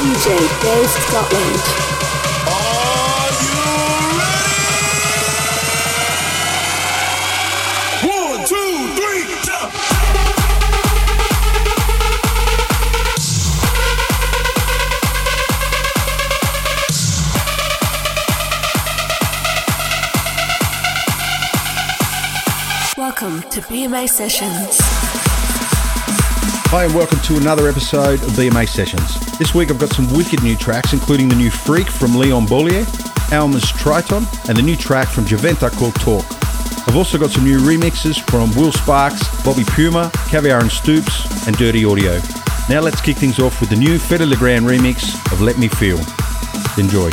DJ Dave Scotland. Are you ready? One, two, three, jump! Welcome to BMA Sessions. Hi, and welcome to another episode of BMA Sessions. This week I've got some wicked new tracks, including the new Freak from Leon Bolier, Alma's Triton, and the new track from Javenta called Talk. I've also got some new remixes from Will Sparks, Bobby Puma, Caviar and Stoops, and Dirty Audio. Now let's kick things off with the new Fedde Le Grand remix of Let Me Feel. Enjoy.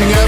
Everything,